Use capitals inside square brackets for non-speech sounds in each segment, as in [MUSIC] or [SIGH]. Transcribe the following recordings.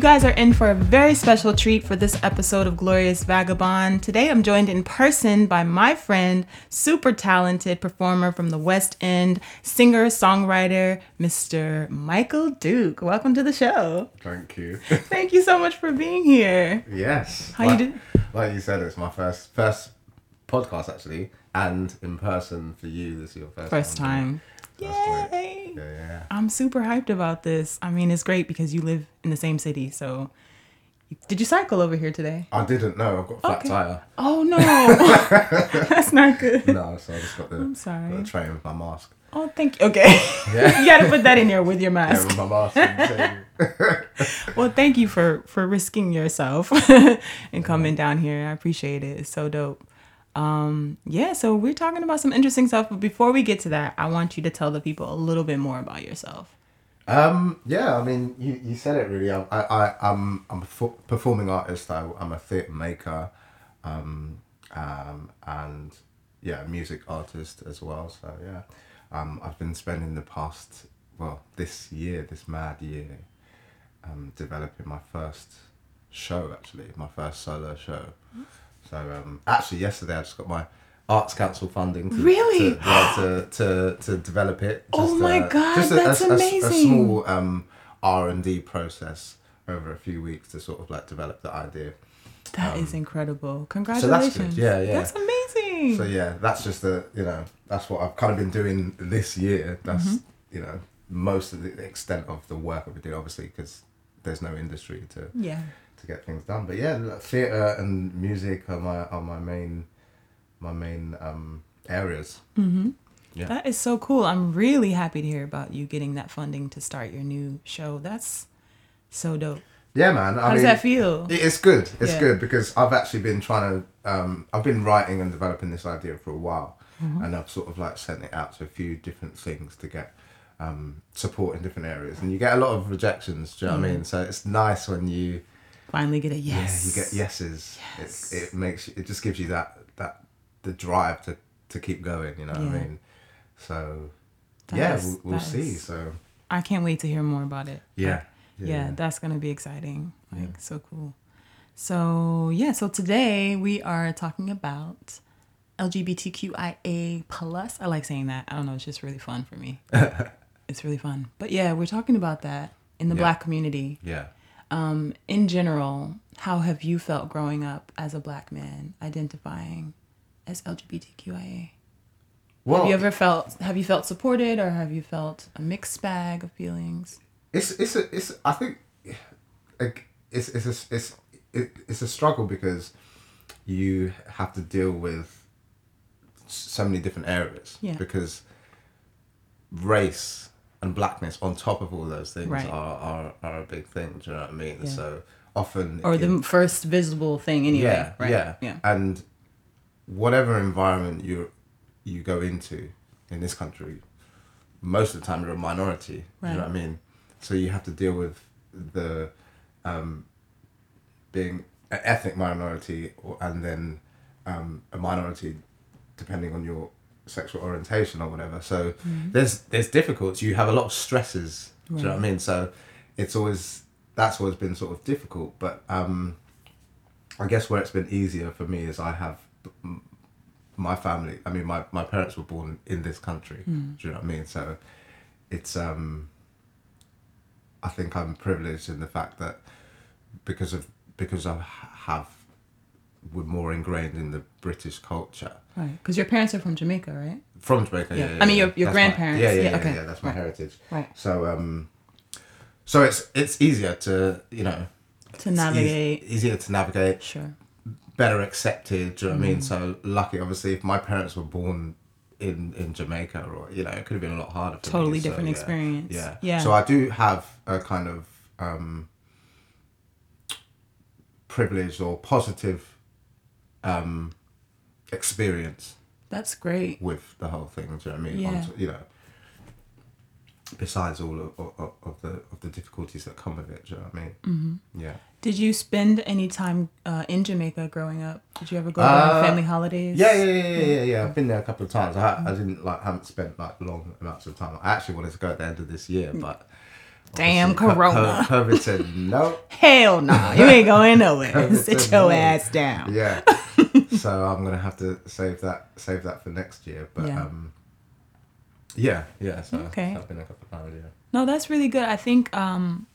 You guys are in for a very special treat for this episode of Glorious Vagabond. Today I'm joined in person by my friend, super talented performer from the West End, singer, songwriter, Mr. Michael Duke. Welcome to the show. Thank you. [LAUGHS] Thank you so much for being here. yes. How you like, do- Like you said, it's my first first podcast actually, and in person for you. This is your first First time. Great. Yay! Yeah, yeah. I'm super hyped about this. I mean, it's great because you live in the same city. So, did you cycle over here today? I didn't know. I've got a flat Okay. tire. Oh no, [LAUGHS] that's not good. No, so I just got the, I'm sorry. got the train with my mask. Oh, thank you. Okay, Yeah. [LAUGHS] you got to put that in there with your Yeah, mask. with my mask. and [LAUGHS] Well, thank you for for risking yourself and coming down here. I appreciate it. It's so dope. Um, yeah, so we're talking about some interesting stuff, but before we get to that, I want you to tell the people a little bit more about yourself. Um, yeah, I mean, you, you said it really. I, I, I'm I'm a performing artist. I, I'm a theatre maker, um, um, and yeah, music artist as well. So yeah, um, I've been spending the past well this year, this mad year, um, developing my first show. Actually, my first solo show. So um, actually, yesterday I just got my Arts Council funding. To, Really? To, yeah, to, to, to develop it. Oh my God, just a, that's a, a- a amazing. small um, R and D process over a few weeks to sort of like develop the idea. That is incredible. Um, good. Congratulations. Yeah, yeah. That's amazing. So yeah, that's just the you know that's what I've kind of been doing this year. That's Mm-hmm. you know most of the extent of the work I've been doing, obviously, because there's no industry to yeah. To get things done. But yeah, theatre and music are my are my main my main um, areas. Mm-hmm. Yeah. That is so cool. I'm really happy to hear about you getting that funding to start your new show. That's so dope. Yeah, man. I How does that feel? It's good. It's Yeah. good because I've actually been trying to. Um, I've been writing and developing this idea for a while, Mm-hmm. and I've sort of like sent it out to a few different things to get um, support in different areas, and you get a lot of rejections. Do you know what I mean? So it's nice when you Finally get a yes. yeah you get yeses. Yes. It, it makes it just gives you that that the drive to to keep going. You know what I mean? So That yeah, is- we'll, we'll see. is- So I can't wait to hear more about it. yeah, yeah, that's gonna be exciting. Like so cool. So yeah, so today we are talking about LGBTQIA plus. I like saying that. I don't know, it's just really fun for me. [LAUGHS] it's really fun. But yeah, we're talking about that in the Yeah. black community. yeah. Um, in general, how have you felt growing up as a black man identifying as LGBTQIA? Well, have you ever felt have you felt supported or have you felt a mixed bag of feelings? it's it's a, it's I think like it's it's a, it's it, it's a struggle because you have to deal with so many different areas Yeah. because race and blackness on top of all those things Right. are, are are a big thing do you know what I mean Yeah. so often Or it- the first visible thing anyway. yeah right? yeah Yeah. and whatever environment you you go into in this country most of the time you're a minority do Right. you know what i mean so you have to deal with the um, being an ethnic minority or, and then um, a minority depending on your sexual orientation or whatever so Mm-hmm. there's there's difficulties you have a lot of stresses do you know what i mean so it's always that's always been sort of difficult but um I guess where it's been easier for me is I have my family. I mean, my, my parents were born in this country. Do you know what I mean? So it's um. I think I'm privileged in the fact that because of because I have we're more ingrained in the British culture Right. Because your parents are from Jamaica, right? from Jamaica. Yeah. Yeah, yeah I mean, your- your That's my- grandparents. yeah, yeah, Yeah, yeah, okay. yeah, That's my Right. heritage. Right. So um, so it's it's easier to you know To navigate. easier to navigate Sure. better accepted. Do you know what I Mm. mean? So lucky, obviously, if my parents were born in in Jamaica, or you know, it could have been a lot harder. For Totally me, so, different yeah. experience. Yeah, Yeah. So I do have a kind of um, privileged or positive um, experience That's great. with the whole thing. Do you know what I mean? Yeah. On- you know, besides all of, of, of the of the difficulties that come with it. Do you know what I mean? Mm-hmm. Yeah. Did you spend any time uh, in Jamaica growing up? Did you ever go Uh, on family holidays? Yeah, yeah, yeah, yeah, yeah, yeah. I've been there a couple of times. I, I didn't like haven't spent like long amounts of time. I actually wanted to go at the end of this year, but Damn Corona. co- COVID said no. [LAUGHS] Hell no, you ain't going nowhere. [LAUGHS] Sit your no. ass down. Yeah. [LAUGHS] so I'm gonna have to save that save that for next year. But Yeah. um, yeah, yeah. So Okay. I've been a couple of times. Yeah. No, that's really good. I think um,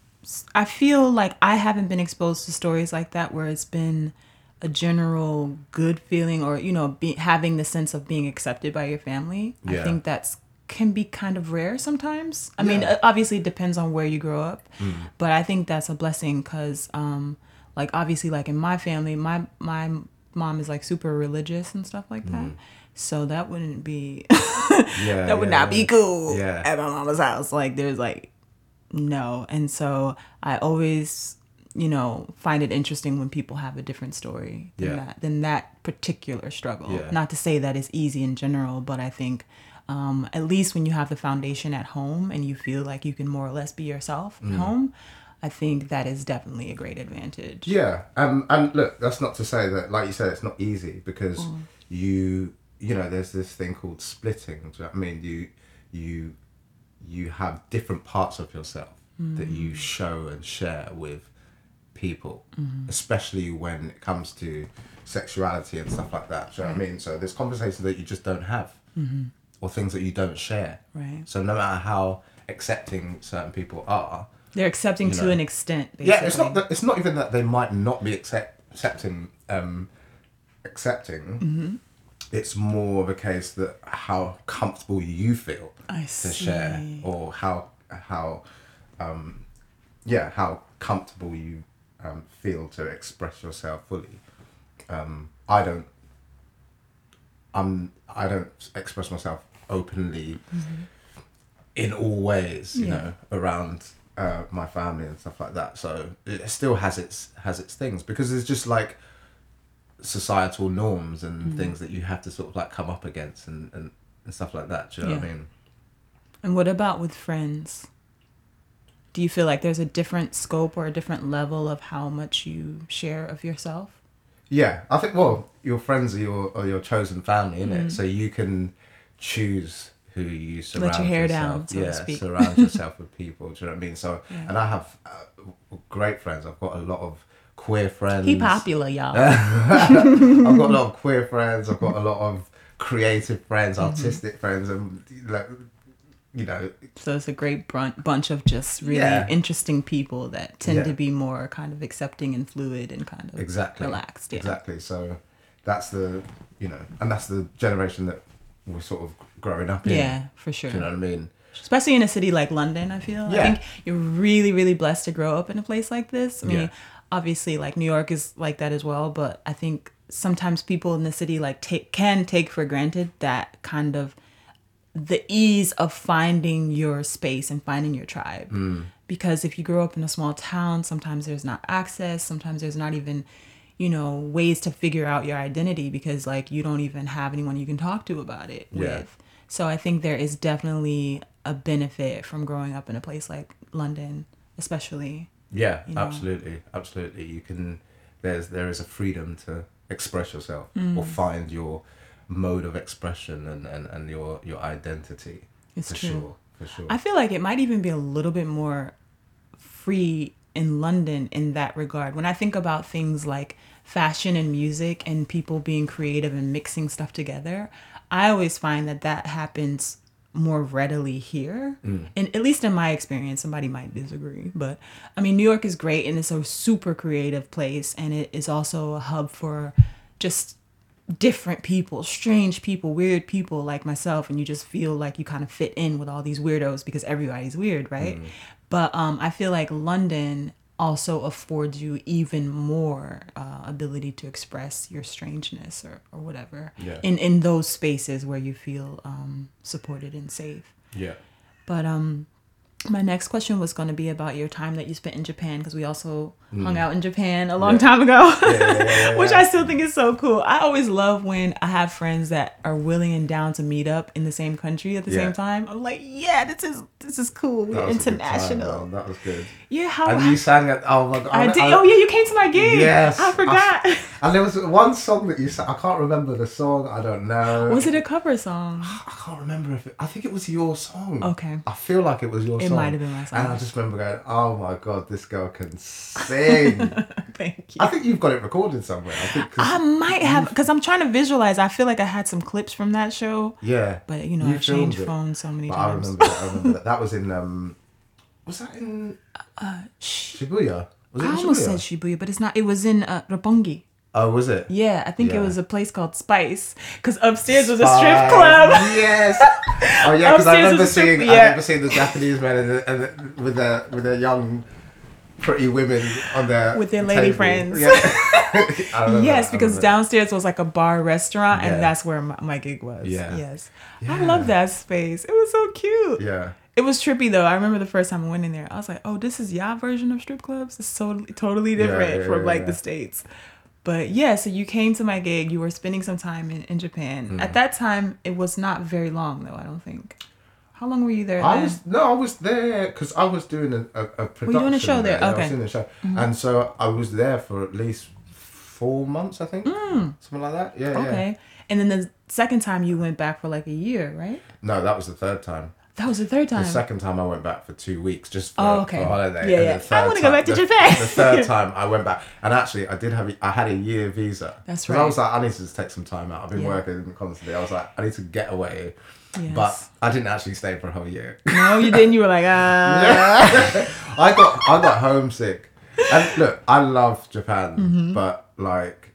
I feel like I haven't been exposed to stories like that where it's been a general good feeling or you know be, having the sense of being accepted by your family. I think that's can be kind of rare sometimes. I mean, Yeah. uh, obviously it depends on where you grow up, but I think that's a blessing because um, like obviously like in my family, my my mom is like super religious and stuff like that. So that wouldn't be [LAUGHS] Yeah. that would yeah, not be cool Yeah. at my mama's house. Like there's like no. And so I always, you know, find it interesting when people have a different story than that than that particular struggle. Not to say that it's easy in general, but I think um, at least when you have the foundation at home and you feel like you can more or less be yourself Mm. at home, I think that is definitely a great advantage. Yeah, um, and look, that's not to say that, like you said, it's not easy because Mm. you, you know, there's this thing called splitting. Do you know what I mean? You, you, you have different parts of yourself that you Mm. show and share with people, Mm-hmm. especially when it comes to sexuality and stuff like that. Do you know what I mean? So there's conversations that you just don't have, or things that you don't share. Right. So no matter how accepting certain people are, They're accepting to know. an extent, basically. yeah, it's not that it's not even that they might not be accept, accepting um, accepting. Mm-hmm. It's more of a case that how comfortable you feel I to see. share, or how how um, yeah how comfortable you um, feel to express yourself fully. Um, I don't. I'm. I don't express myself openly in all ways. You Yeah. know, around uh, my family and stuff like that. So it still has its has its things because it's just like societal norms and Mm-hmm. things that you have to sort of like come up against and, and, and stuff like that. Do you know what I mean? And what about with friends? Do you feel like there's a different scope or a different level of how much you share of yourself? Yeah, I think well, your friends are your are your chosen family, is Mm. it? So you can choose who you surround Let your hair yourself. down, so to yeah, surround [LAUGHS] yourself with people. Do you know what I mean? So, Yeah. and I have uh, great friends. I've got a lot of queer friends. He popular, y'all. [LAUGHS] I've got a lot of queer friends. I've got a lot of creative friends, Mm-hmm. artistic friends, and like, you know, So it's a great brun- bunch of just really Yeah. interesting people that tend Yeah. to be more kind of accepting and fluid and kind of exactly relaxed. Yeah. exactly so that's the you know and that's the generation that we're sort of growing up in Yeah, for sure. do you know what i mean especially in a city like London, I feel. I think you're really, really blessed to grow up in a place like this. I mean, Yeah. obviously, like New York is like that as well, but I think sometimes people in the city like take can take for granted that kind of the ease of finding your space and finding your tribe. Because if you grow up in a small town, sometimes there's not access, sometimes there's not even you know ways to figure out your identity because like you don't even have anyone you can talk to about it Yeah. with so I think there is definitely a benefit from growing up in a place like London, especially. yeah You know. absolutely absolutely you can there's there is a freedom to express yourself Mm. or find your mode of expression and and, and your your identity It's for true. sure for sure I feel like it might even be a little bit more free in London in that regard. When I think about things like fashion and music and people being creative and mixing stuff together, I always find that that happens more readily here. Mm. And at least in my experience, somebody might disagree, but I mean, New York is great and it's a super creative place and it is also a hub for just different people, strange people, weird people like myself, and you just feel like you kind of fit in with all these weirdos because everybody's weird, right? But um, I feel like London also affords you even more uh, ability to express your strangeness or, or whatever Yeah. in in those spaces where you feel um, supported and safe. yeah But um, my next question was going to be about your time that you spent in Japan because we also hmm. hung out in Japan a long Yeah. time ago, yeah, yeah, [LAUGHS] which. I still think is so cool. I always love when I have friends that are willing and down to meet up in the same country at the same time. I'm like, yeah, this is this is cool. We're That was a good time, international. that was good yeah, how and you sang it oh my god I did. oh yeah, you came to my gig. Yes, I forgot. And there was one song that you sang. I can't remember the song. I don't know. was it a cover song? I can't remember if it. I think it was your song. Okay. I feel like it was your It song. Song. might have been my song. And I just remember going, "Oh my god, this girl can sing." [LAUGHS] Thank you. I think you've got it recorded somewhere. I think I might have because I'm trying to visualize. I feel like I had some clips from that show, yeah, but you know You I've changed it. phones so many But I times. remember, I remember that. That was in um, was that in [LAUGHS] Shh. Shibuya? Was it I in almost Shibuya? said Shibuya, but it's not. It was in uh, Roppongi. Oh, was it? Yeah, I think Yeah. it was a place called Spice because upstairs was a strip club. Yes. [LAUGHS] Oh yeah, because I remember a strip- seeing I yeah. remember seeing the Japanese men and, the, and the, with their with their young, pretty women on their With their lady friends. Yeah. [LAUGHS] [LAUGHS] Yes, because downstairs was like a bar restaurant, Yeah. and that's where my, my gig was. Yeah. Yes. I love that space. It was so cute. Yeah. It was trippy though. I remember the first time I went in there, I was like, "Oh, this is your version of strip clubs. It's totally totally different yeah, from yeah, like yeah. the states." But yeah, so you came to my gig. You were spending some time in, in Japan. Mm. At that time, it was not very long though. I don't think. How long were you there? I then? was no, I was there because I was doing a, a, a production. doing a show there? Yeah, I was Mm-hmm. doing a show, and so I was there for at least four months, I think, something like that. Yeah, yeah. Mm. okay. And then the second time you went back for like a year, right? No, that was the third time. That was the third time. The second time I went back for two weeks just for, Oh, okay. for holiday. Yeah, and yeah. I wanna go back to the- Japan. The third [LAUGHS] time I went back, and actually I did have I had a year visa. That's 'Cause I was like, I need to just take some time out. I've been Yeah. working constantly. I was like, I need to get away. Yes. But I didn't actually stay for a whole year. no, you didn't. You were like, [LAUGHS] ah. I got I got homesick. And look, I love Japan, Mm-hmm. but like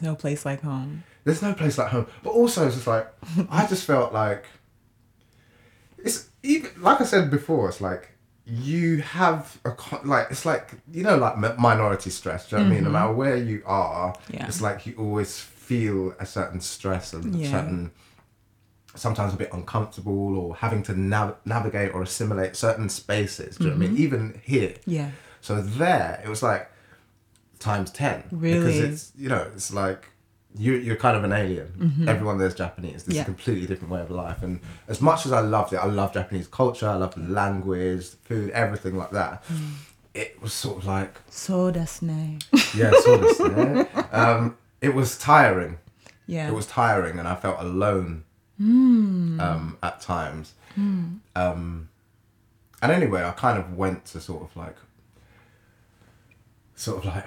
no place like home. there's no place like home. But also, it's just like I just felt like even like I said before. It's like you have a con- like it's like you know like mi- minority stress. Do you know what I mean? No matter where you are, Mm-hmm. Yeah. it's like you always feel a certain stress and Yeah. certain sometimes a bit uncomfortable or having to nav- navigate or assimilate certain spaces. Do you know what I mean? Mm-hmm. Even here. Yeah. So there, it was like times ten. Really? Because it's you know it's like you you're kind of an alien. Everyone there's Japanese. This Mm-hmm. Yeah. is a completely different way of life. And as much as I loved it, I love Japanese culture. I love the language, food, everything like that. Mm. It was sort of like So yeah, of. [LAUGHS] Um, it was tiring. Yeah. It was tiring, and I felt alone Hmm. um, at times. Um, and anyway, I kind of went to sort of like, sort of like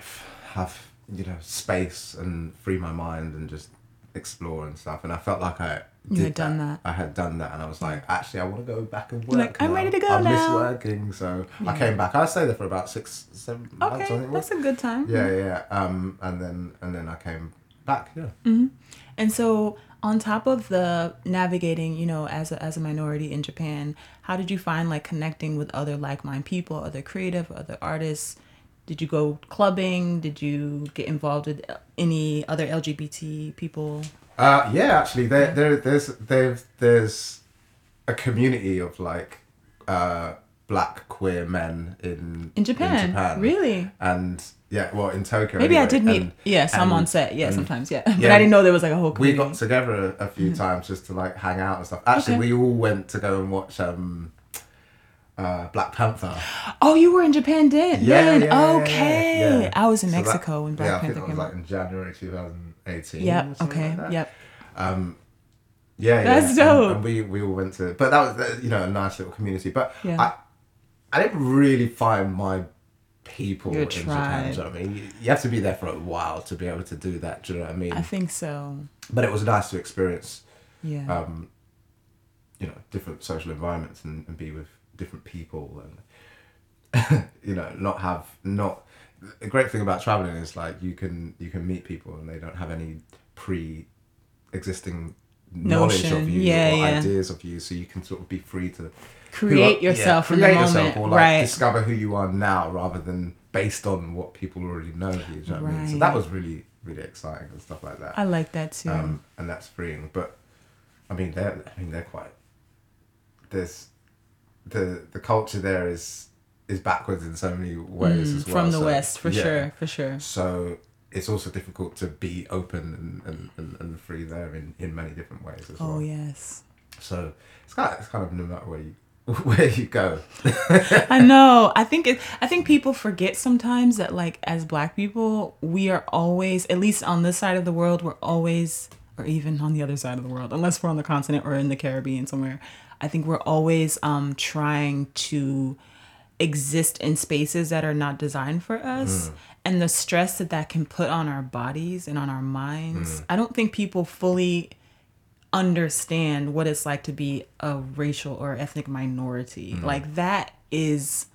have you know space and free my mind and just explore and stuff. And I felt like I You had done that. I had done that, and I was like, actually, I want to go back and work. like, I'm ready to go I miss now. working, so I came back. I stayed there for about six, seven months. I okay, think it was. that's a good time. Yeah, yeah, yeah. Um, and then and then I came back. Yeah. Mm. And so, on top of the navigating, you know, as a, as a minority in Japan, how did you find like connecting with other like minded people, other creative, other artists? Did you go clubbing? Did you get involved with any other LGBT people? Uh, yeah, actually, there, there, there's, there's, there's a community of like uh, black queer men in In Japan? Really? and yeah, well, in Tokyo. Maybe I did meet, and yeah, some and- on set, yeah, sometimes, yeah. [LAUGHS] but I didn't know there was like a whole We got together a, a few times just to like hang out and stuff. Actually, Okay. we all went to go and watch um, uh, Black Panther. oh, you were in Japan then? Yeah, then? yeah, yeah, yeah, okay. yeah. I was in So that- Mexico when Black yeah, I think Panther that came like in January 2018. Yeah. Okay. like that. Yep. Um, yeah, That's yeah. and- dope. And, we we all went to, but that was you know a nice little community. But Yeah. I I didn't really find my people Your in Japan. tribe. Do you know what I mean? You, you have to be there for a while to be able to do that. Do you know what I mean? I think so. but it was nice to experience, Yeah. um, you know, different social environments and, and be with different people and [LAUGHS] you know not have not. a great thing about traveling is like you can you can meet people and they don't have any pre existing knowledge Notion. of you Yeah, or yeah. ideas of you, so you can sort of be free to Create are- yourself in the create moment, or like right. discover who you are now rather than based on what people already know of you. You know what I mean? So that was really really exciting and stuff like that. I like that too. um, and that's freeing. But I mean, they're I mean they're quite. There's the the culture there is is backwards in so many ways Mm, as well. from the so, West, for yeah. sure, for sure. So it's also difficult to be open and, and, and, and free there in, in many different ways as well. Oh yes. So it's kind of, it's kind of no matter where you [LAUGHS] where you go. [LAUGHS] I know. I think it. I think people forget sometimes that like as Black people, we are always, at least on this side of the world, we're always, or even on the other side of the world, unless we're on the continent or in the Caribbean somewhere, I think we're always um, trying to exist in spaces that are not designed for us. Mm. And the stress that that can put on our bodies and on our minds. Mm. I don't think people fully understand what it's like to be a racial or ethnic minority. Mm. Like that is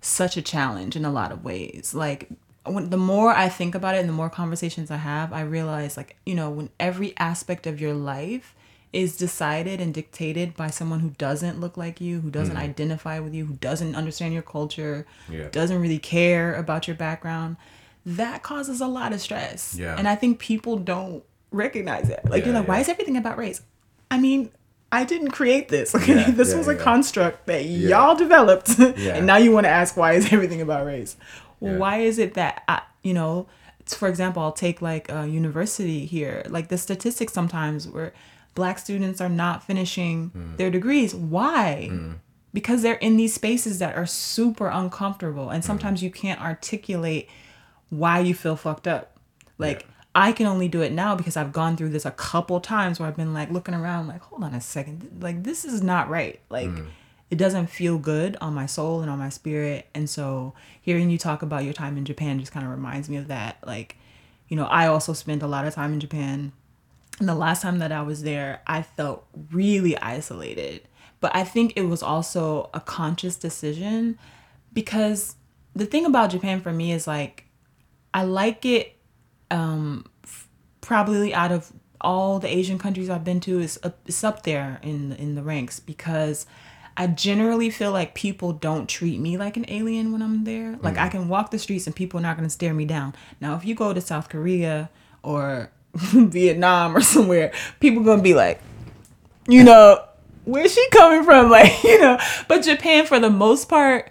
such a challenge in a lot of ways. Like when the more I think about it and the more conversations I have, I realize like, you know, when every aspect of your life is decided and dictated by someone who doesn't look like you, who doesn't mm-hmm. identify with you, who doesn't understand your culture, Yeah. doesn't really care about your background, that causes a lot of stress. Yeah. And I think people don't recognize it. Like you're Yeah, like, why is everything about race? I mean, I didn't create this. [LAUGHS] Okay, this was a construct that y'all developed, [LAUGHS] and now you want to ask why is [LAUGHS] everything about race? Well, why is it that I, you know, for example, I'll take like a university here. Like the statistics sometimes where black students are not finishing Hmm. their degrees. Why? Because they're in these spaces that are super uncomfortable, Hmm. and sometimes you can't articulate why you feel fucked up. Like I can only do it now because I've gone through this a couple times where I've been like looking around like, hold on a second, like this is not right. Like it doesn't feel good on my soul and on my spirit. And so hearing you talk about your time in Japan just kind of reminds me of that. Like, you know, I also spent a lot of time in Japan. And the last time that I was there, I felt really isolated. But I think it was also a conscious decision because the thing about Japan for me is like I like it um f- probably out of all the Asian countries I've been to is up, it's up there in in the ranks because I generally feel like people don't treat me like an alien when I'm there. Like I can walk the streets and people are not going to stare me down. Now if you go to South Korea or [LAUGHS] Vietnam or somewhere, people to be like, you know, where's she coming from? [LAUGHS] Like, you know, but Japan for the most part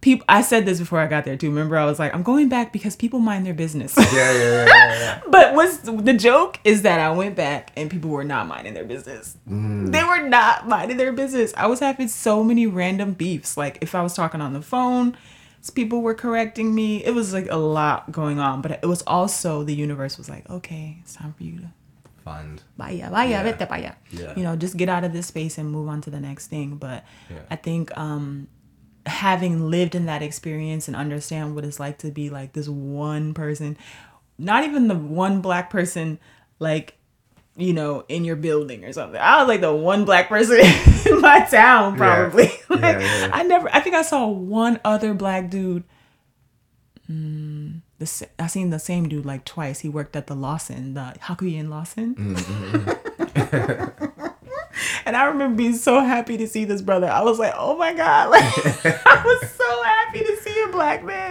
people I said this before I got there too. Remember I was like, I'm going back because people mind their business. Yeah, yeah, yeah, yeah, [LAUGHS] but what's the joke is that I went back and people were not minding their business. Mm. They were not minding their business. I was having so many random beefs. Like if I was talking on the phone, people were correcting me. It was like a lot going on. But it was also the universe was like, okay, it's time for you to Find. vaya, vaya, Yeah. vete allá. Yeah. You know, just get out of this space and move on to the next thing. But Yeah. I think um, having lived in that experience and understand what it's like to be like this one person, not even the one black person, like, you know, in your building or something. I was like the one black person [LAUGHS] in my town, probably. Yeah, [LAUGHS] like, yeah. I never, I think I saw one other black dude. Mm, the, I seen the same dude like twice. He worked at the Lawson, the Hakuyin Lawson. [LAUGHS] and I remember being so happy to see this brother. I was like, oh my God. Like, I was so happy to see a black man.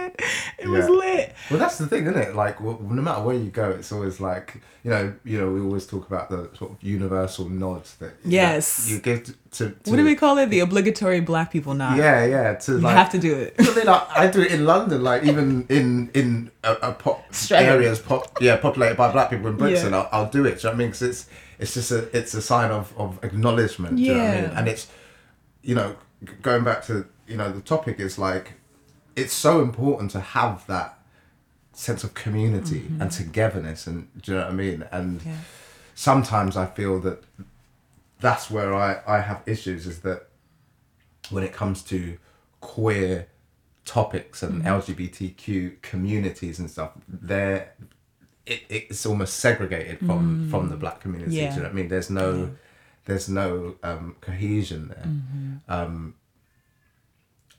It was lit. Well, that's the thing, isn't it? Like, w- no matter where you go, it's always like you know, you know, we always talk about the sort of universal nods that Yes. that you give to. to, to What do we call it? The obligatory black people nod. Yeah, yeah. To You like, have to do it. I mean, I, I do it in London, like even in in a, a pop Straggling. areas, pop yeah, populated by black people in Brixton. Yeah. I'll, I'll do it. Do you know what I mean? Because it's it's just a it's a sign of of acknowledgement. Do you know what I mean? Yeah. And it's you know going back to you know the topic is like it's so important to have that sense of community and togetherness and do you know what I mean? And Mm-hmm. Yeah. sometimes I feel that that's where I, I have issues is that when it comes to queer topics and Mm-hmm. LGBTQ communities and stuff, they're it, it's almost segregated from from the black community. Mm. Yeah. Do you know what I mean? There's no there's no um, cohesion there. Mm-hmm. Um,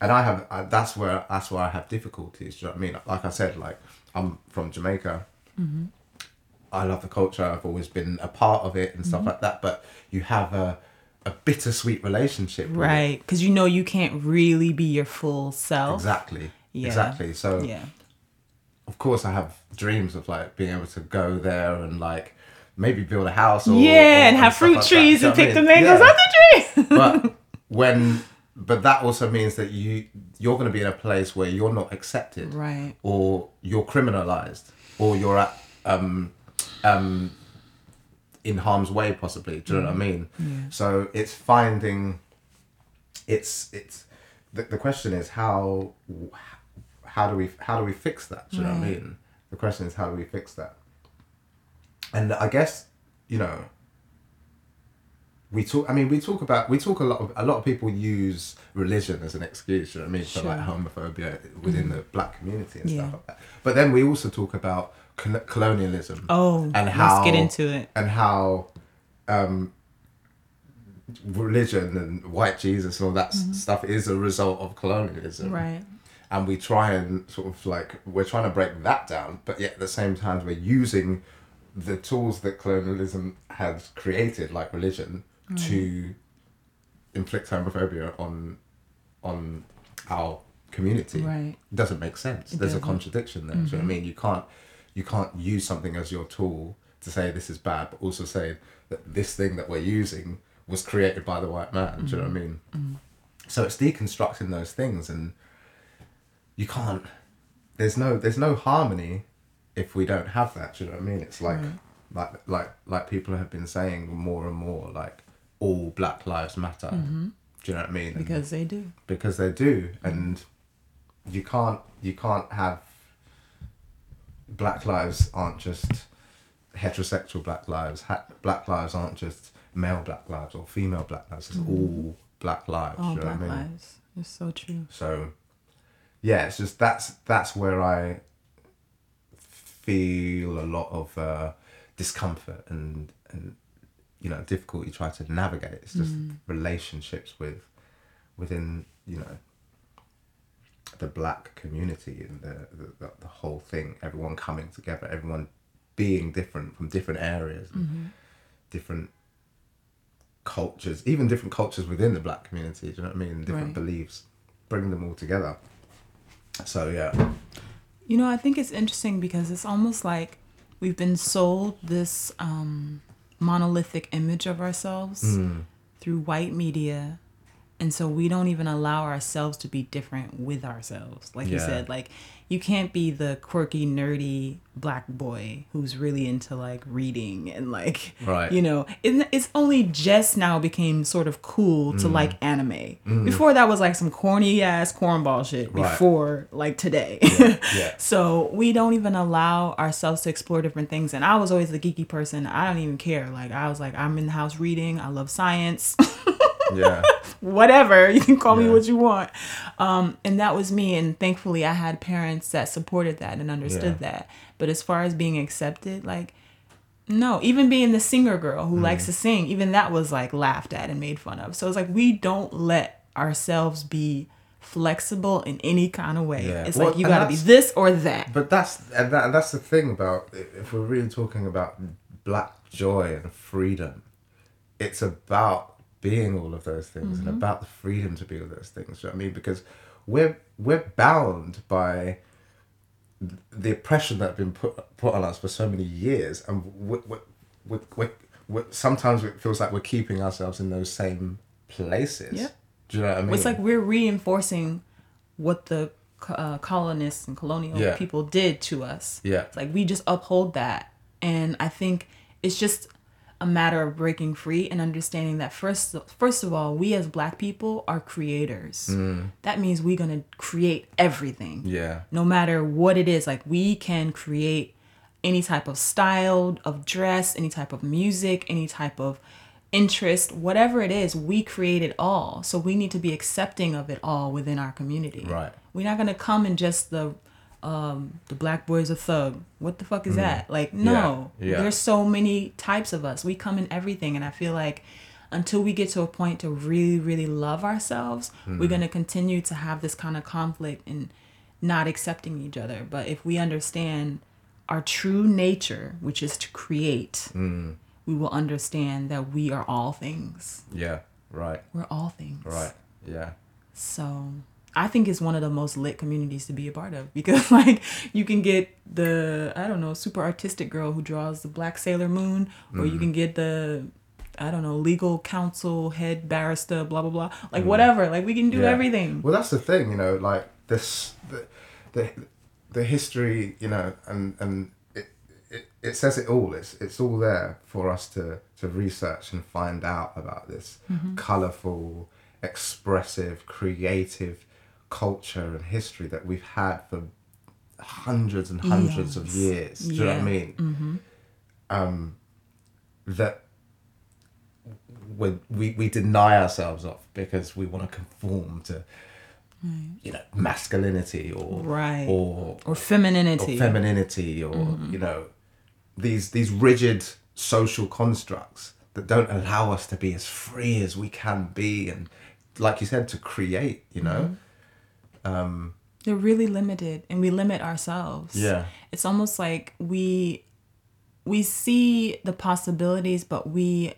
and I have that's where that's where I have difficulties. Do you know what I mean? Like I said, like I'm from Jamaica. Mm-hmm. I love the culture. I've always been a part of it and Mm-hmm. stuff like that. But you have a a bittersweet relationship, with. Right. Because you know you can't really be your full self. Exactly. Yeah. Exactly. So Yeah. of course I have dreams of like being able to go there and like maybe build a house or Yeah, or- and have fruit like trees and pick the mangoes off the tree. but when but that also means that you you're going to be in a place where you're not accepted. Right. or you're criminalized or you're at um um in harm's way possibly. Do you know what i mean? So it's finding it's it's the, the question is how how do we how do we fix that? Do you know what i mean? The question is how do we fix that? And i guess you know we talk. I mean, we talk about we talk a lot. Of, a lot of people use religion as an excuse. You know what I mean for like homophobia within the black community and Yeah. stuff like that. But then we also talk about col- colonialism Oh, and let's how get into it. and how um, religion and white Jesus and all that s stuff is a result of colonialism Mm-hmm. Right. and we try and sort of like we're trying to break that down but yet at the same time we're using the tools that colonialism has created like religion to inflict homophobia on on our community Right. doesn't make sense It there's a doesn't. Mm-hmm. contradiction there do you know what i mean you can't you can't use something as your tool to say this is bad but also say that this thing that we're using was created by the white man do you know what i mean Mm-hmm. so it's deconstructing those things and you can't there's no there's no harmony if we don't have that do you know what i mean it's like Right. like like like people have been saying more and more like all black lives matter do you know what i mean And- Because they do. because they do and you can't you can't have black lives aren't just heterosexual black lives ha- black lives aren't just male black lives or female black lives it's all black lives All do you know black what I mean? lives. It's so true. so yeah it's just that's that's where i feel a lot of uh, discomfort and and you know difficulty trying to navigate. It's just relationships with within you know the black community and the, the, the, whole thing. Everyone coming together everyone being different from different areas and different cultures even different cultures within the black community do you know what i mean? Different Right. beliefs. Bring them all together. So yeah. You know, I think it's interesting because it's almost like we've been sold this um, monolithic image of ourselves Hmm. through white media. And so we don't even allow ourselves to be different with ourselves. Like you said, like you can't be the quirky, nerdy black boy who's really into like reading and like, Right. you know, it, it's only just now became sort of cool to mm. like anime. Mm. Before that was like some corny ass cornball shit Right. before like today. yeah [LAUGHS] So we don't even allow ourselves to explore different things. And I was always the geeky person. I don't even care. Like I was like, I'm in the house reading. I love science. [LAUGHS] yeah [LAUGHS] Whatever. [LAUGHS] You can call me what you want. Um, and that was me. And thankfully I had parents that supported that and understood Yeah. that. But as far as being accepted, like no, even being the singer girl who Mm. likes to sing, even that was like laughed at and made fun of. So it's like we don't let ourselves be flexible in any kind of way. Yeah. It's Well, like you got to be this or that. But that's and, that, and that's the thing about if we're really talking about black joy and freedom, it's about being all of those things and about the freedom to be all those things. You know what I mean? Because we're we're bound by the oppression that's been put put on us for so many years, and we we we we we sometimes it feels like we're keeping ourselves in those same places. Yeah. Do you know what I mean? It's like we're reinforcing what the uh, colonists and colonial Yeah. people did to us. Yeah. It's like we just uphold that. And I think it's just a matter of breaking free and understanding that first first of all, we as black people are creators. That means we're going to create everything. Mm. yeah. No matter what it is, like we can create any type of style of dress, any type of music, any type of interest, whatever it is, we create it all. So we need to be accepting of it all within our community. Right. We're not gonna come and just the um the black boy is a thug. What the fuck is that? Like no. Mm. yeah. There's so many types of us. We come in everything and I feel like until we get to a point to really, really love ourselves, Mm. we're gonna continue to have this kind of conflict and not accepting each other. But if we understand our true nature, which is to create, Mm. we will understand that we are all things. Yeah. Right. We're all things. Right. Yeah. So I think it's one of the most lit communities to be a part of [LAUGHS] because like you can get the I don't know super artistic girl who draws the black Sailor Moon, or you mm-hmm. can get the I don't know legal counsel head barrister blah blah blah like mm-hmm. whatever like we can do Yeah. everything. Well, that's the thing, you know, like this, the, the, the history, you know, and and it, it, it says it all. It's it's all there for us to to research and find out about this mm-hmm. colorful, expressive, creative culture and history that we've had for hundreds and hundreds of years. Do you know what I Yeah. mean? Mm-hmm. Um, that we we we deny ourselves of because we want to conform to you know masculinity or Right. or or femininity. or femininity or mm-hmm. you know these these rigid social constructs that don't allow us to be as free as we can be and like you said to create you know mm-hmm. Um, They're really limited and we limit ourselves. Yeah. It's almost like we we see the possibilities but we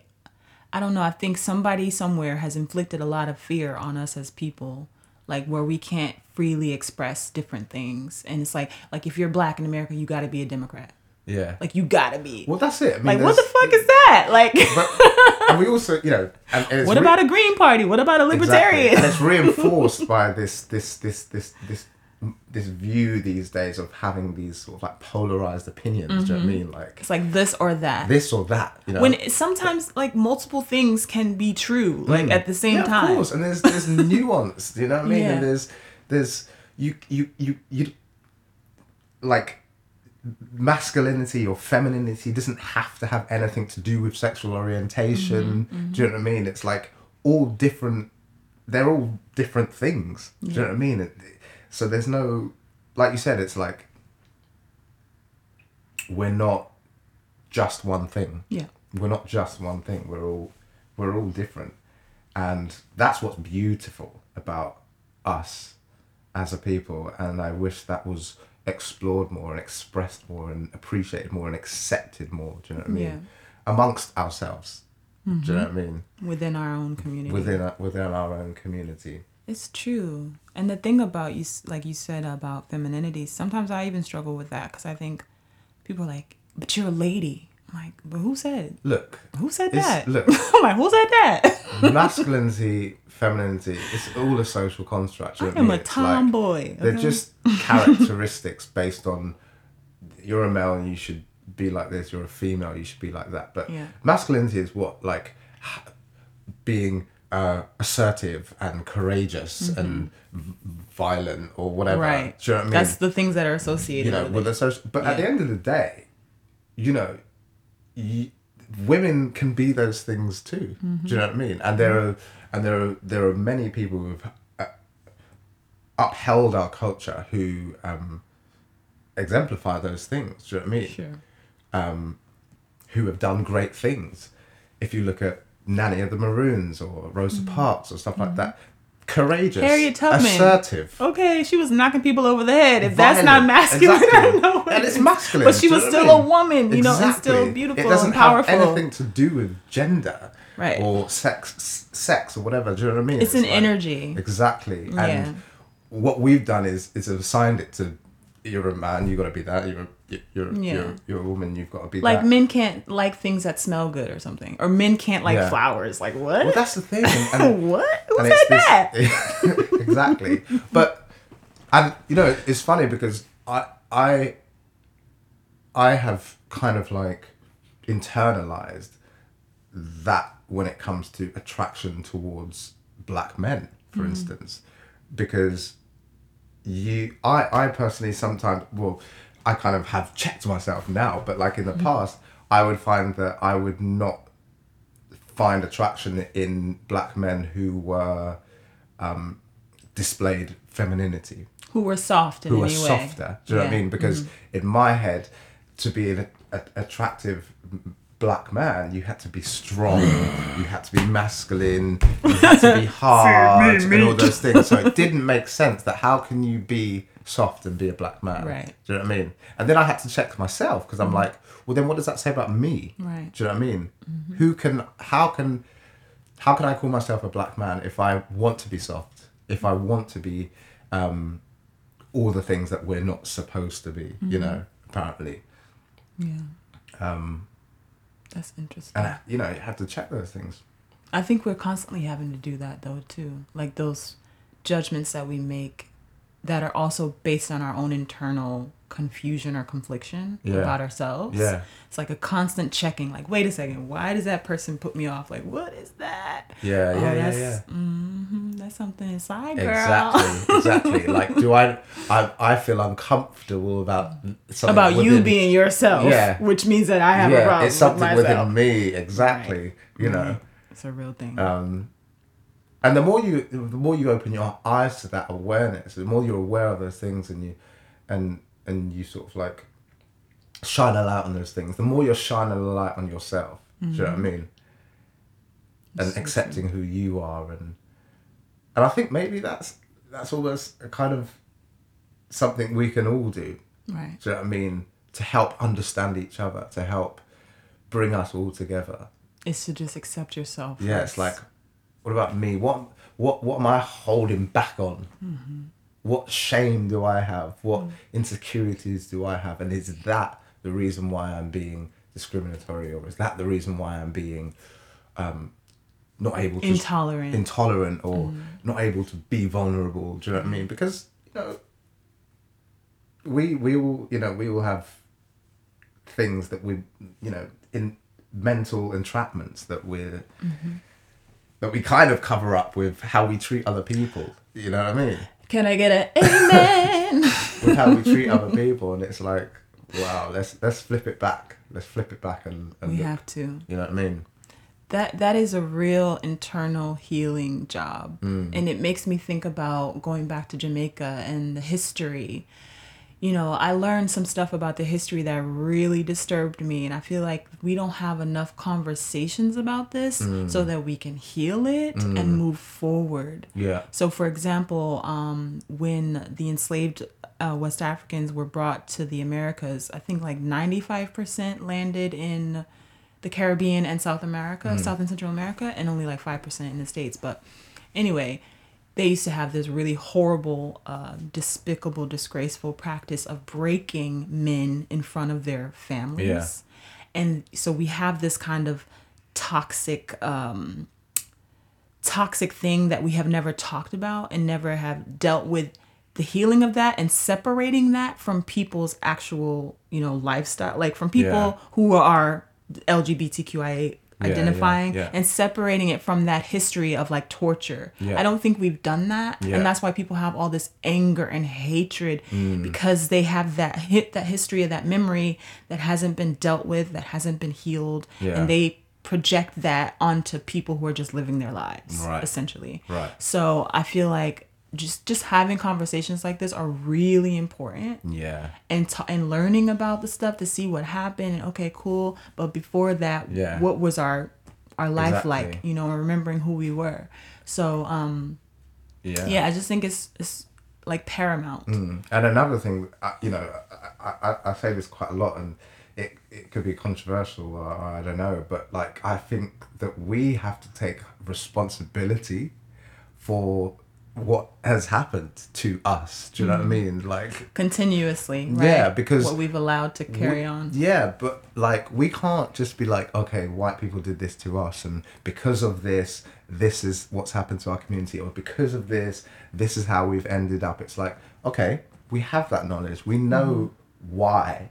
I don't know, I think somebody somewhere has inflicted a lot of fear on us as people like where we can't freely express different things and it's like like if you're black in America you got to be a democrat. Yeah Like you got to be. well that's it I mean, like what the fuck is that? Like but, and we also you know and, and it's what re- about a green party? What about a Exactly. libertarian? and it's [LAUGHS] reinforced by this this this this this this view these days of having these sort of like polarized opinions do you know what I mean like It's like this or that. this or that you know when it- sometimes like multiple things can be true like at the same Mm. yeah, time Of course, and there's there's [LAUGHS] nuance. You know what I mean? Yeah. And there's there's you you you you like masculinity or femininity doesn't have to have anything to do with sexual orientation. Mm-hmm, Do you know what I mean? It's like all different. They're all different things. Do you know what I mean? It, so there's no, like you said, it's like we're not just one thing yeah we're not just one thing we're all we're all different and that's what's beautiful about us as a people and i wish that was explored more and expressed more and appreciated more and accepted more do you know what i mean? Yeah. amongst ourselves do you know what i mm-hmm. mean? Within our own community. Within our, within our own community. It's true. And the thing about you like you said about femininity sometimes i even struggle with that because i think people are like but you're a lady like but who said look who said that look. [LAUGHS] i'm like who said that masculinity [LAUGHS] femininity it's all a social construct I am a? It's like- tomboy They're just characteristics [LAUGHS] based on you're a male and you should be like this. You're a female, you should be like that. But Yeah. masculinity is what like being uh, assertive and courageous and v- violent or whatever. Mm-hmm. right Do you know what I mean? that's the things that are associated you know, with with it. social. But at the end of the day, you know, y women can be those things too. Mm-hmm. Do you know what I mean? And there are and there are there are many people who've uh, upheld our culture who um, exemplify those things. Do you know what I mean? sure um, who have done great things. If you look at Nanny of the Maroons or Rosa Parks or stuff like that, courageous. Harriet Tubman. assertive. Okay, she was knocking people over the head. If that's not Violent. masculine, I Exactly. don't know. And it's masculine, But she was still I a mean? woman, you know, and still beautiful It doesn't and powerful. have anything to do with gender, Right. Or sex, sex or whatever. Do you know what I mean? It's an like- energy. Exactly. Yeah. And what we've done is is assigned it to you're a man, you got to be that. You're a, you're Yeah. you're you're a woman, you've got to be Like that. men can't like things that smell good or something, or men can't like Yeah. flowers. Like what? well, that's the thing. And, [LAUGHS] what? Who said that? [LAUGHS] exactly. But and you know, it's funny because I I I have kind of like internalized that when it comes to attraction towards black men, for mm-hmm. instance, because you I I personally sometimes well I kind of have checked myself now, but like in the past, I would find that I would not find attraction in black men who were um, displayed femininity, Who were soft in who were way? softer. Do you know what I mean? Because in my head, to be an a, attractive black man, you had to be strong, you had to be masculine, you had to be [LAUGHS] hard, and all those things. So it [LAUGHS] didn't make sense that how can you be soft and be a black man? Right. Mm-hmm. Do you know what I mean? And then I had to check myself because I'm like, well, then what does that say about me? Right. Do you know what I mean? Who can? How can? How can I call myself a black man if I want to be soft? If I want to be um, all the things that we're not supposed to be? You know, apparently. Yeah. Um, That's interesting. and I, you know, you have to check those things. I think we're constantly having to do that though too. Like those judgments that we make that are also based on our own internal confusion or confliction Yeah. about ourselves. Yeah. It's like a constant checking, like, wait a second, why does that person put me off? Like, what is that? Yeah, Oh, yeah, yeah, that's, yeah. hmm that's something inside, girl. Exactly, exactly. [LAUGHS] like, do I, I? I feel uncomfortable about something About you being yourself. Yeah. Which means that I have a problem it's something with within me. Exactly. You know. It's a real thing. Um, and the more you the more you open your eyes to that awareness, the more you're aware of those things, and you and and you sort of like shine a light on those things. The more you're shining a light on yourself. Do you know what I mm-hmm. mean? And So accepting who you are, and and I think maybe that's that's almost a kind of something we can all do. right. Do you know what I mean? To help understand each other, to help bring us all together. Is to just accept yourself. Yeah, it's like, what about me? What what what am I holding back on? Mm-hmm. What shame do I have? What mm. insecurities do I have? And is that the reason why I'm being discriminatory, or is that the reason why I'm being um, not able to intolerant. intolerant or mm. not able to be vulnerable? Do you know what I mean? Because you know, we we all you know we all have things that we you know in mental entrapments that we're mm-hmm. That we kind of cover up with how we treat other people. You know what I mean? Can I get an amen? [LAUGHS] With how we treat other people, and it's like, wow, let's let's flip it back. Let's flip it back and, and we look. have to. You know what I mean? that that is a real internal healing job mm. and it makes me think about going back to Jamaica and the history you know I learned some stuff about the history that really disturbed me and I feel like we don't have enough conversations about this so that we can heal it and move forward Yeah. so, for example, um, when the enslaved uh, West Africans were brought to the Americas, I think like 95% landed in the Caribbean and South America, South and Central America, and only like 5% in the States. But anyway, they used to have this really horrible, uh, despicable, disgraceful practice of breaking men in front of their families. Yeah. And so we have this kind of toxic um, toxic thing that we have never talked about and never have dealt with the healing of that and separating that from people's actual you know lifestyle like from people Yeah. who are lgbtqia Yeah, identifying yeah, yeah. and separating it from that history of like torture i don't think we've done that and that's why people have all this anger and hatred Mm. because they have that hit that history of that memory that hasn't been dealt with that hasn't been healed and they project that onto people who are just living their lives Right. essentially Right. so i feel like just just having conversations like this are really important Yeah. and t- and learning about the stuff to see what happened and okay cool but before that Yeah. what was our our life like you know remembering who we were so um Yeah. yeah i just think it's it's like paramount Mm. And another thing, you know, I, I, I say this quite a lot, and it, it could be controversial, or, I don't know, but like I think that we have to take responsibility for what has happened to us. Do you know what I mm-hmm. mean? Like, continuously right? Yeah, because what we've allowed to carry we- on Yeah, but like we can't just be like, okay, white people did this to us, and because of this, this is what's happened to our community, or because of this, this is how we've ended up. It's like, okay, we have that knowledge, we know mm-hmm. why.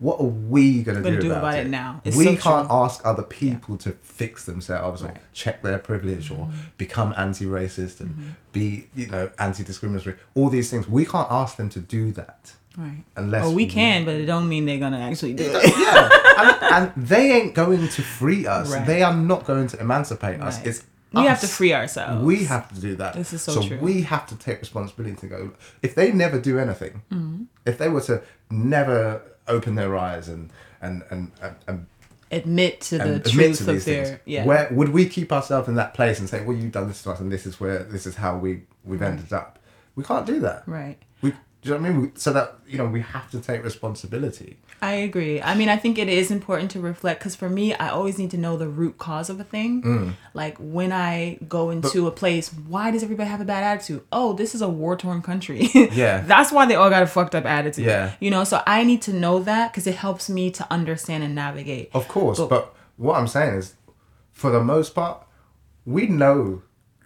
What are we gonna, Gonna do, do about, about it? it now. It's we so can't true. ask other people to fix themselves or check their privilege or Mm-hmm. become anti-racist and be, you know, anti-discriminatory. All these things, we can't ask them to do that right unless oh we we- can but it don't mean they're gonna actually do it yeah, [LAUGHS] and, and they ain't going to free us. Right. They are not going to emancipate us. Right. It's we have to free ourselves We have to do that. This is so true. we have to take responsibility to go. If they never do anything, Mm-hmm. if they were to never open their eyes and and and and, and, admit to the admit truth to of their things, yeah where would we keep ourselves in that place and say, "Well, you've done this to us, and this is where this is how we we've ended up." We can't do that. right do you know what I mean? So that you know, we have to take responsibility. I agree. I mean, I think it is important to reflect because for me, I always need to know the root cause of a thing. Mm. Like when I go into a place, why does everybody have a bad attitude? Oh, this is a war torn country. [LAUGHS] Yeah. That's why they all got a fucked up attitude. Yeah. You know, so I need to know that because it helps me to understand and navigate. Of course, But- but, what I'm saying is, for the most part, we know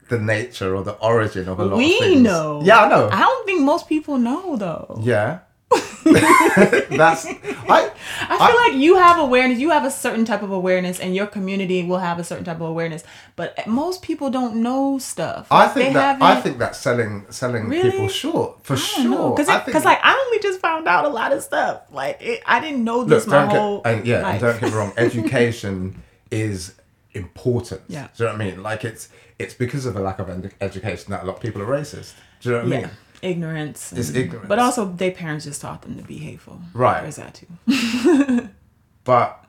the nature or the origin of a lot we of things. know. Yeah, I know. I don't think most people know though. yeah. [LAUGHS] That's I. I feel like you have awareness. You have a certain type of awareness, and your community will have a certain type of awareness. But most people don't know stuff. I think that I think that's selling selling Really? people short for I sure. I think- cause like I only just found out a lot of stuff. Like it, I didn't know this look, my whole get, and yeah, and don't get me wrong. [LAUGHS] Education is important. Yeah. Do you know what I mean? Like it's it's because of a lack of ed- education that a lot of people are racist. Do you know what I mean? Ignorance. It's and- ignorance. But also, their parents just taught them to be hateful. Right. There's that too. [LAUGHS] But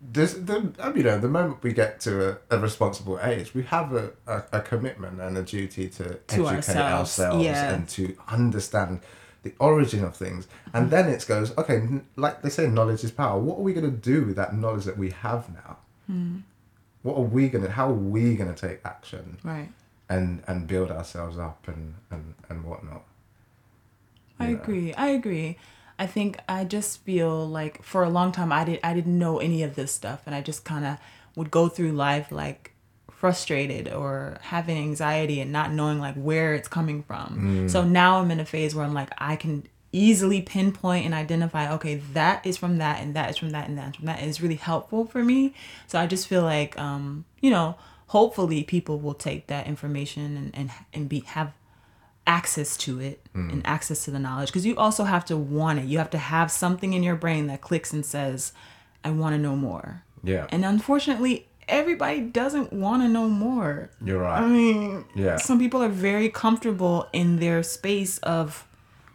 this, the, you know, the moment we get to a, a responsible age, we have a, a, a commitment and a duty to, To educate ourselves, ourselves yeah. and to understand the origin of things. And then it goes, okay, like they say, knowledge is power. What are we going to do with that knowledge that we have now? Hmm. What are we to, how are we to take action Right. and, and build ourselves up and, and, and whatnot? I know? agree. I agree. I think I just feel like for a long time I did I didn't know any of this stuff and I just kind of would go through life like frustrated or having anxiety and not knowing like where it's coming from. Mm. So now I'm in a phase where I'm like I can easily pinpoint and identify okay that is from that and that is from that and that is from that it's really helpful for me. So I just feel like um you know hopefully people will take that information and and, and be have access to it and access to the knowledge because you also have to want it you have to have something in your brain that clicks and says i want to know more Yeah. and unfortunately everybody doesn't want to know more You're right. i mean Yeah. some people are very comfortable in their space of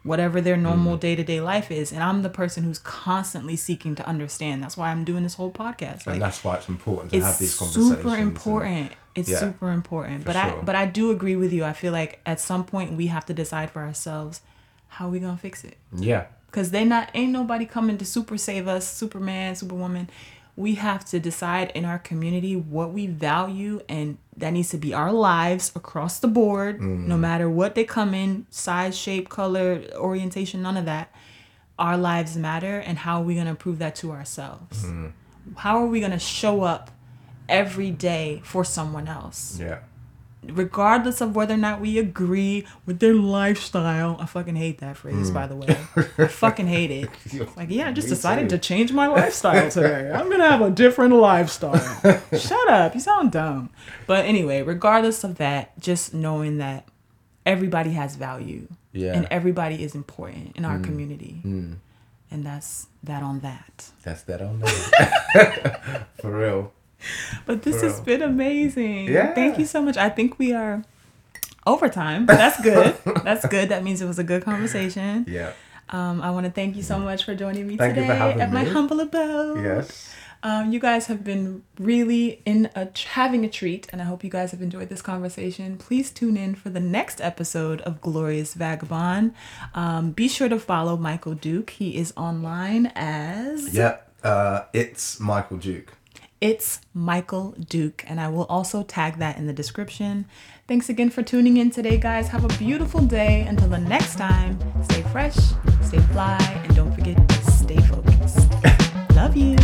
whatever their normal mm-hmm. day-to-day life is and i'm the person who's constantly seeking to understand. That's why i'm doing this whole podcast. Like and that's why it's important to have these conversations. It's super and- important. It's Yeah, super important. But sure. i but i do agree with you. I feel like at some point we have to decide for ourselves how we gonna fix it. Yeah. because they not ain't nobody coming to super save us superman superwoman we have to decide in our community what we value and that needs to be our lives across the board no mm. matter what they come in size shape color orientation none of that. Our lives matter and how are we going to prove that to ourselves? Mm. How are we going to show up every day for someone else? Yeah. Regardless of whether or not we agree with their lifestyle. I fucking hate that phrase, by the way. I fucking hate it. [LAUGHS] Like, yeah, I just Me decided too. to change my lifestyle [LAUGHS] today. I'm gonna have a different lifestyle. Shut up, you sound dumb. But anyway, regardless of that, just knowing that everybody has value Yeah. and everybody is important in our Mm. community. Mm. And that's that on that. That's that on that. [LAUGHS] For real. [LAUGHS] But this has been amazing. Yeah. Thank you so much. I think we are overtime, but that's good. [LAUGHS] that's good. That means it was a good conversation. Yeah. Um, I want to thank you so much for joining me Thank today at my humble abode. Yes. Um, you guys have been really in a having a treat, and I hope you guys have enjoyed this conversation. Please tune in for the next episode of Glorious Vagabond. Um, be sure to follow Michael Duke. He is online as Yeah. Uh, it's Michael Duke. It's Michael Duke, and I will also tag that in the description. Thanks again for tuning in today, guys. Have a beautiful day. Until the next time, stay fresh, stay fly, and don't forget, to stay focused. [LAUGHS] Love you.